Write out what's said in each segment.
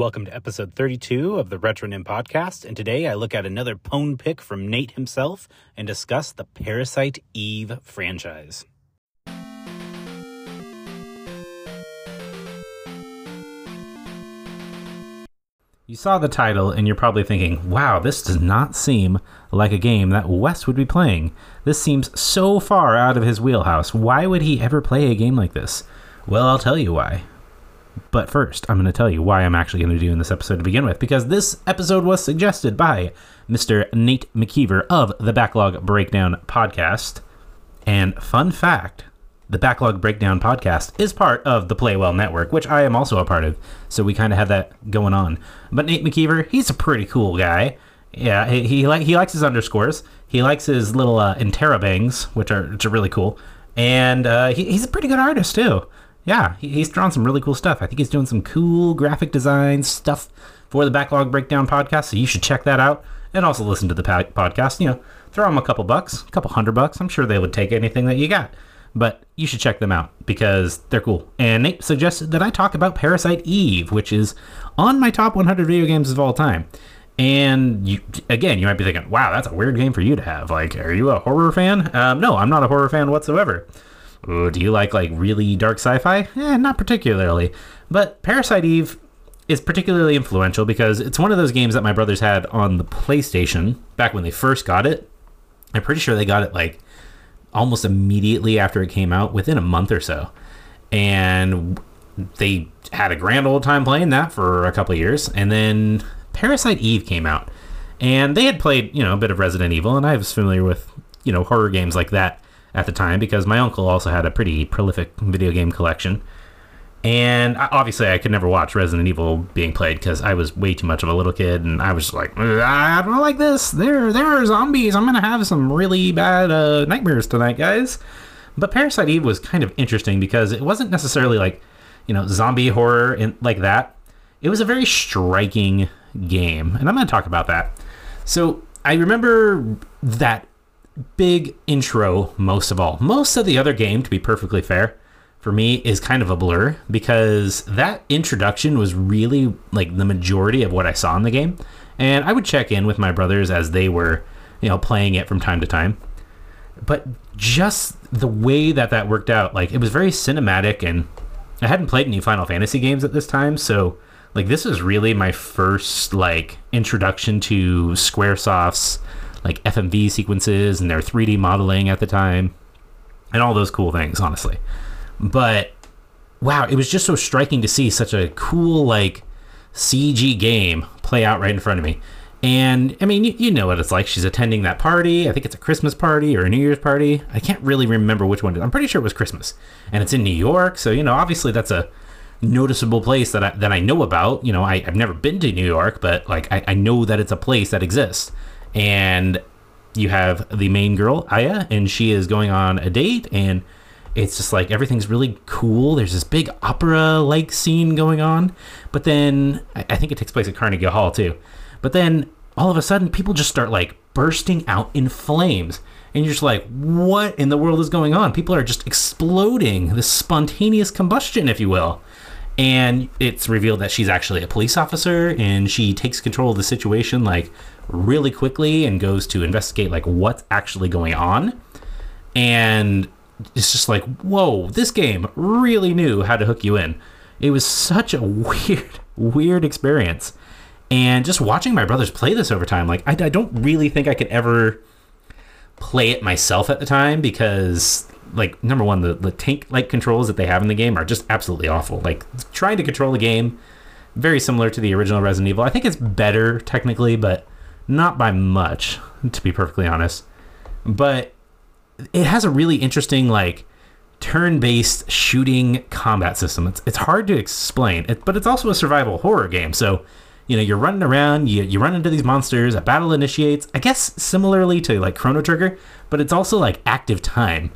Welcome to episode 32 of the Retronym podcast, and today I look at another pwn pick from Nate himself and discuss the Parasite Eve franchise. You saw the title and you're probably thinking, wow, this does not seem like a game that West would be playing. This seems so far out of his wheelhouse. Why would he ever play a game like this? Well, I'll tell you why. But first, I'm going to tell you why I'm actually going to do in this episode to begin with, because this episode was suggested by Mr. Nate McKeever of the Backlog Breakdown podcast. And fun fact the Backlog Breakdown podcast is part of the Play Well Network, which I am also a part of. So we kind of have that going on. But Nate McKeever, he's a pretty cool guy. Yeah, he, he, like he likes his underscores. He likes his little uh, interrobangs, which are which are really cool. And uh, he, he's a pretty good artist too yeah, he, he's drawn some really cool stuff. I think he's doing some cool graphic design stuff for the Backlog Breakdown podcast, so you should check that out and also listen to the podcast. You know, throw them a couple bucks, a couple hundred bucks. I'm sure they would take anything that you got. But you should check them out because they're cool. And Nate suggested that I talk about Parasite Eve, which is on my top 100 video games of all time. And you, again, you might be thinking, wow, that's a weird game for you to have. Like, are you a horror fan? Um, no, I'm not a horror fan whatsoever. Do you like like really dark sci-fi? Eh, not particularly. But Parasite Eve is particularly influential because it's one of those games that my brothers had on the PlayStation back when they first got it. I'm pretty sure they got it like almost immediately after it came out, within a month or so. And they had a grand old time playing that for a couple years. And then Parasite Eve came out. And they had played, you know, a bit of Resident Evil, and I was familiar with, you know, horror games like that at the time because my uncle also had a pretty prolific video game collection. And obviously, I could never watch Resident Evil being played because I was way too much of a little kid, and I was like, I don't like this. There, there are zombies. I'm gonna have some really bad uh, nightmares tonight, guys. But Parasite Eve was kind of interesting because it wasn't necessarily like, you know, zombie horror and like that. It was a very striking game, and I'm gonna talk about that. So I remember that big intro most of all. Most of the other game, to be perfectly fair, for me is kind of a blur because that introduction was really like the majority of what I saw in the game. And I would check in with my brothers as they were, you know, playing it from time to time. But just the way that that worked out, like it was very cinematic and I hadn't played any Final Fantasy games at this time, so like this was really my first like introduction to Squaresoft's like FMV sequences and their 3D modeling at the time and all those cool things, honestly. But wow, it was just so striking to see such a cool like CG game play out right in front of me. And I mean, you, you, know what it's like. She's attending that party. I think it's a Christmas party or a New Year's party. I can't really remember which one. I'm pretty sure it was Christmas, and it's in New York. So you know, obviously that's a noticeable place that I, that I know about. You know, I, have never been to New York, but like I, I know that it's a place that exists and you have the main girl Aya, and she is going on a date, and it's just like everything's really cool. There's this big opera like scene going on, but then I think it takes place at Carnegie Hall too. But then all of a sudden, people just start like bursting out in flames. And you're just like, what in the world is going on? People are just exploding, this spontaneous combustion, if you will. And it's revealed that she's actually a police officer and she takes control of the situation like really quickly and goes to investigate like what's actually going on. And it's just like, whoa, this game really knew how to hook you in. It was such a weird, weird experience. And just watching my brothers play this over time, like, I, I don't really think I could ever play it myself at the time because, like, number one, the, the tank like controls that they have in the game are just absolutely awful. Like, trying to control the game, very similar to the original Resident Evil. I think it's better technically, but not by much, to be perfectly honest. But it has a really interesting, like, turn-based shooting combat system. It's it's hard to explain, it, but it's also a survival horror game. So, you know, you're running around, you you run into these monsters, a battle initiates. I guess similarly to like Chrono Trigger, but it's also like active time.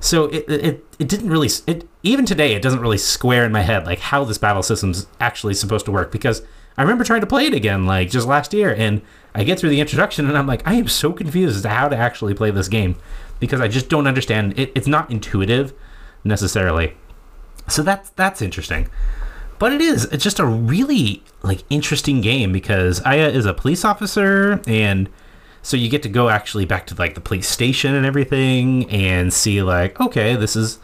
So it it it didn't really it even today it doesn't really square in my head like how this battle system's actually supposed to work because I remember trying to play it again like just last year and I get through the introduction and I'm like, I am so confused as to how to actually play this game because I just don't understand. It, it's not intuitive necessarily. So that's that's interesting. but it is. It's just a really like interesting game because Aya is a police officer and so you get to go actually back to like the police station and everything and see like okay, this is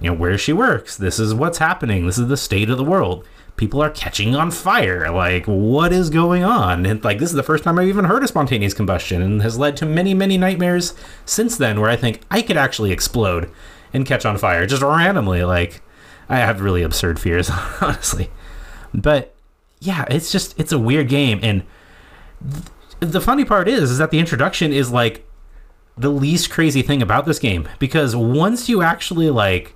you know where she works. This is what's happening. This is the state of the world. People are catching on fire. Like what is going on? And like this is the first time I've even heard of spontaneous combustion and has led to many many nightmares since then where I think I could actually explode and catch on fire just randomly like I have really absurd fears, honestly. But yeah, it's just it's a weird game, and th- the funny part is is that the introduction is like the least crazy thing about this game because once you actually like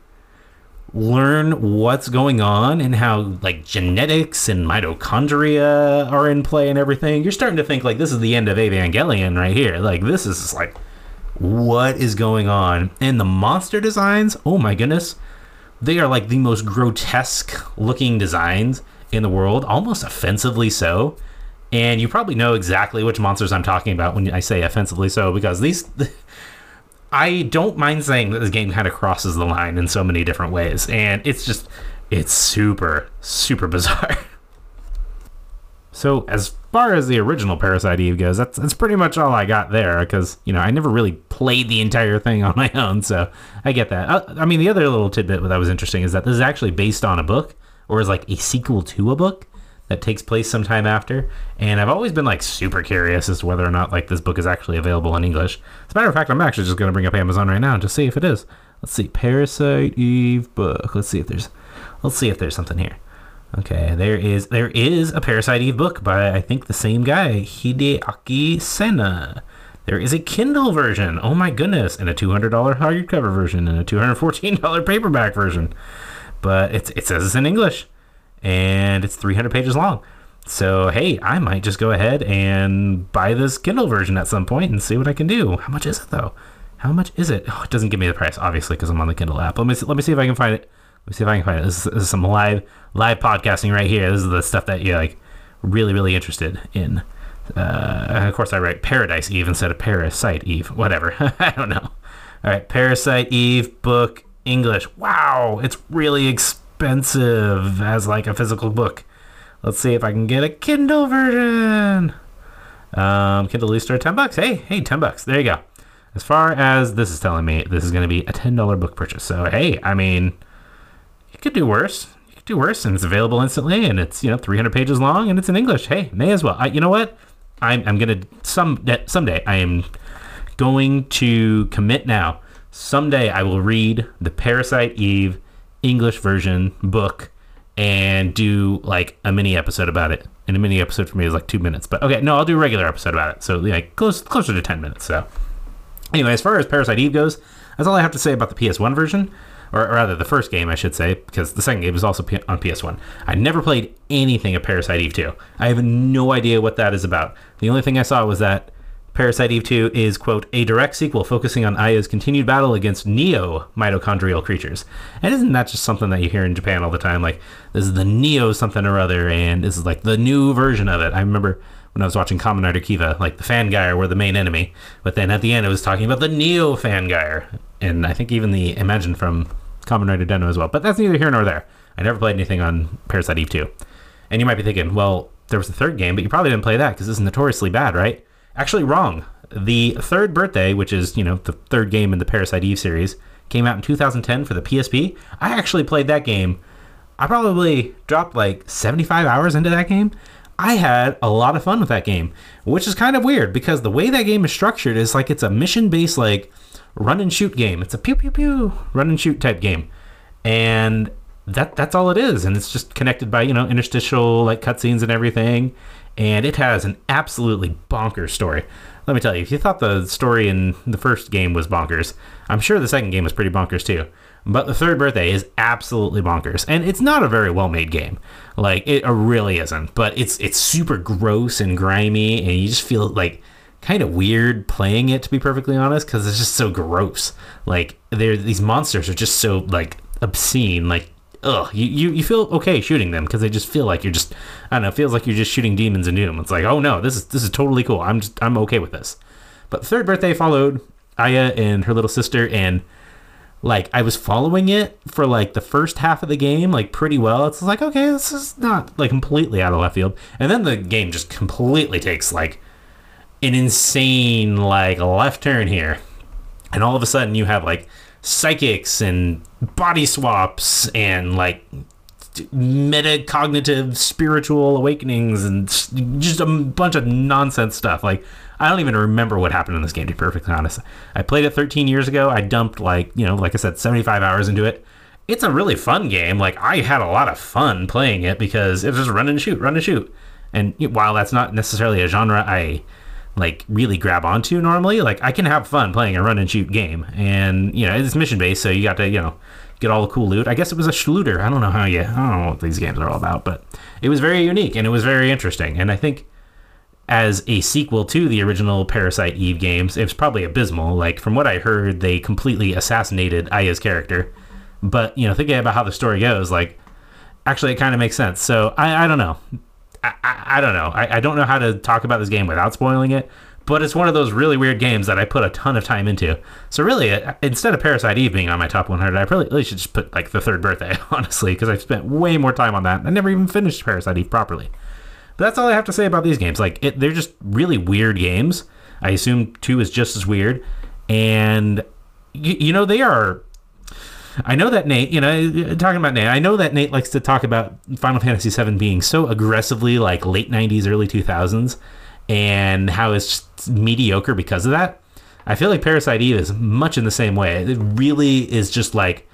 learn what's going on and how like genetics and mitochondria are in play and everything, you're starting to think like this is the end of Evangelion right here. Like this is like what is going on? And the monster designs, oh my goodness they are like the most grotesque looking designs in the world, almost offensively so. And you probably know exactly which monsters I'm talking about when I say offensively so, because these. I don't mind saying that this game kind of crosses the line in so many different ways, and it's just. It's super, super bizarre. So as far as the original Parasite Eve goes, that's that's pretty much all I got there because you know I never really played the entire thing on my own, so I get that. Uh, I mean, the other little tidbit that was interesting is that this is actually based on a book, or is like a sequel to a book that takes place sometime after. And I've always been like super curious as to whether or not like this book is actually available in English. As a matter of fact, I'm actually just going to bring up Amazon right now and just see if it is. Let's see, Parasite Eve book. Let's see if there's, let's see if there's something here. Okay, there is there is a Parasite Eve book by I think the same guy, Hideaki Sena. There is a Kindle version. Oh my goodness, and a two hundred dollar hardcover version and a two hundred fourteen dollar paperback version. But it's it says it's in English, and it's three hundred pages long. So hey, I might just go ahead and buy this Kindle version at some point and see what I can do. How much is it though? How much is it? Oh, it doesn't give me the price, obviously, because I'm on the Kindle app. Let me see, let me see if I can find it. Let me see if I can find it. This is, this is some live live podcasting right here. This is the stuff that you're like really really interested in. Uh, of course, I write Paradise Eve instead of Parasite Eve. Whatever. I don't know. All right, Parasite Eve book English. Wow, it's really expensive as like a physical book. Let's see if I can get a Kindle version. Um, Kindle Easter, ten bucks. Hey, hey, ten bucks. There you go. As far as this is telling me, this is going to be a ten dollar book purchase. So hey, I mean, you could do worse. You could do worse, and it's available instantly, and it's you know 300 pages long, and it's in English. Hey, may as well. I, you know what? I'm I'm gonna some someday I am going to commit now. Someday I will read the Parasite Eve English version book and do like a mini episode about it. And a mini episode for me is like two minutes. But okay, no, I'll do a regular episode about it. So like close closer to ten minutes. So anyway, as far as Parasite Eve goes, that's all I have to say about the PS1 version or, rather the first game, I should say, because the second game is also on PS1. I never played anything of Parasite Eve 2. I have no idea what that is about. The only thing I saw was that Parasite Eve 2 is, quote, a direct sequel focusing on Aya's continued battle against neo mitochondrial creatures. And isn't that just something that you hear in Japan all the time? Like, this is the neo something or other, and this is like the new version of it. I remember when I was watching Kamen Rider Kiva, like the Fangire were the main enemy, but then at the end it was talking about the Neo Fangire, and I think even the Imagin from Kamen Rider Den-O as well. But that's neither here nor there. I never played anything on Parasite Eve 2. And you might be thinking, well, there was a third game, but you probably didn't play that because this is notoriously bad, right? Actually, wrong. The third birthday, which is, you know, the third game in the Parasite Eve series, came out in 2010 for the PSP. I actually played that game. I probably dropped like 75 hours into that game. I had a lot of fun with that game, which is kind of weird because the way that game is structured is like it's a mission based, like run and shoot game. It's a pew pew pew run and shoot type game, and that that's all it is. And it's just connected by you know interstitial like cutscenes and everything. And it has an absolutely bonkers story. Let me tell you, if you thought the story in the first game was bonkers, I'm sure the second game was pretty bonkers too. But the third birthday is absolutely bonkers, and it's not a very well made game. Like it really isn't. But it's it's super gross and grimy, and you just feel like kind of weird playing it to be perfectly honest because it's just so gross like they're these monsters are just so like obscene like ugh you, you, you feel okay shooting them because they just feel like you're just i don't know it feels like you're just shooting demons in doom. It's like oh no this is this is totally cool. I'm just i'm okay with this. But third birthday followed aya and her little sister and like I was following it for like the first half of the game like pretty well. It's like okay, this is not like completely out of left field, and then the game just completely takes like an insane like left turn here, and all of a sudden you have like psychics and body swaps and like metacognitive spiritual awakenings and just a bunch of nonsense stuff like I don't even remember what happened in this game, to be perfectly honest. I played it 13 years ago. I dumped, like, you know, like I said, 75 hours into it. It's a really fun game. Like, I had a lot of fun playing it because it was just run and shoot, run and shoot. And while that's not necessarily a genre I like really grab onto normally, like I can have fun playing a run and shoot game. And, you know, it's mission based, so you got to, you know, get all the cool loot. I guess it was a shooter. I don't know how you, I don't know what these games are all about, but it was very unique and it was very interesting. And I think as a sequel to the original Parasite Eve games, it's probably abysmal. Like from what I heard, they completely assassinated Aya's character. But you know, thinking about how the story goes, like actually it kind of makes sense. So I, I don't know. I, I, don't know. I, I don't know how to talk about this game without spoiling it. But it's one of those really weird games that I put a ton of time into. So really, uh, instead of Parasite Eve being on my top 100, I probably really should just put like the third birthday, honestly, because I spent way more time on that. I never even finished Parasite Eve properly. But that's all I have to say about these games. Like, it, they're just really weird games. I assume two is just as weird, and you know they are. I know that Nate, you know, talking about Nate, I know that Nate likes to talk about Final Fantasy VII being so aggressively like late '90s, early 2000s, and how it's mediocre because of that. I feel like Parasite Eve is much in the same way. It really is just like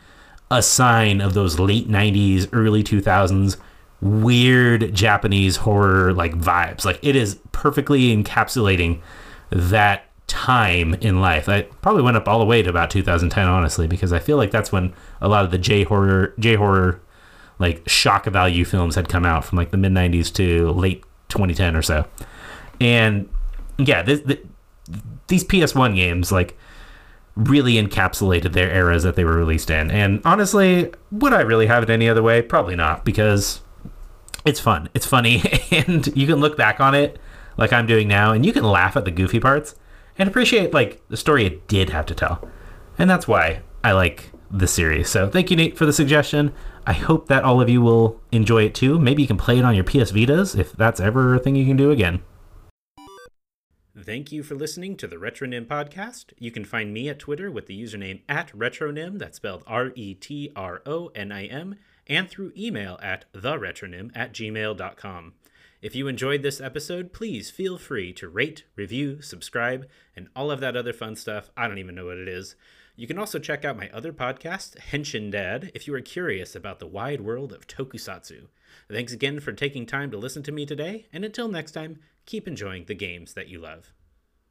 a sign of those late 90s, early 2000s weird Japanese horror like vibes. Like it is perfectly encapsulating that time in life. I probably went up all the way to about 2010 honestly because I feel like that's when a lot of the J horror J horror like shock value films had come out from like the mid 90s to late 2010 or so. And yeah, this, this, these PS1 games like really encapsulated their eras that they were released in. And honestly, would I really have it any other way? Probably not because it's fun. It's funny, and you can look back on it like I'm doing now, and you can laugh at the goofy parts and appreciate like the story it did have to tell. And that's why I like the series. So thank you, Nate, for the suggestion. I hope that all of you will enjoy it too. Maybe you can play it on your PS Vitas if that's ever a thing you can do again. Thank you for listening to the Retronym podcast. You can find me at Twitter with the username at Retronym, that's spelled R E T R O N I M and through email at theretronym at gmail.com. If you enjoyed this episode, please feel free to rate, review, subscribe, and all of that other fun stuff. I don't even know what it is. You can also check out my other podcast, Henshin Dad, if you are curious about the wide world of tokusatsu. Thanks again for taking time to listen to me today, and until next time, keep enjoying the games that you love.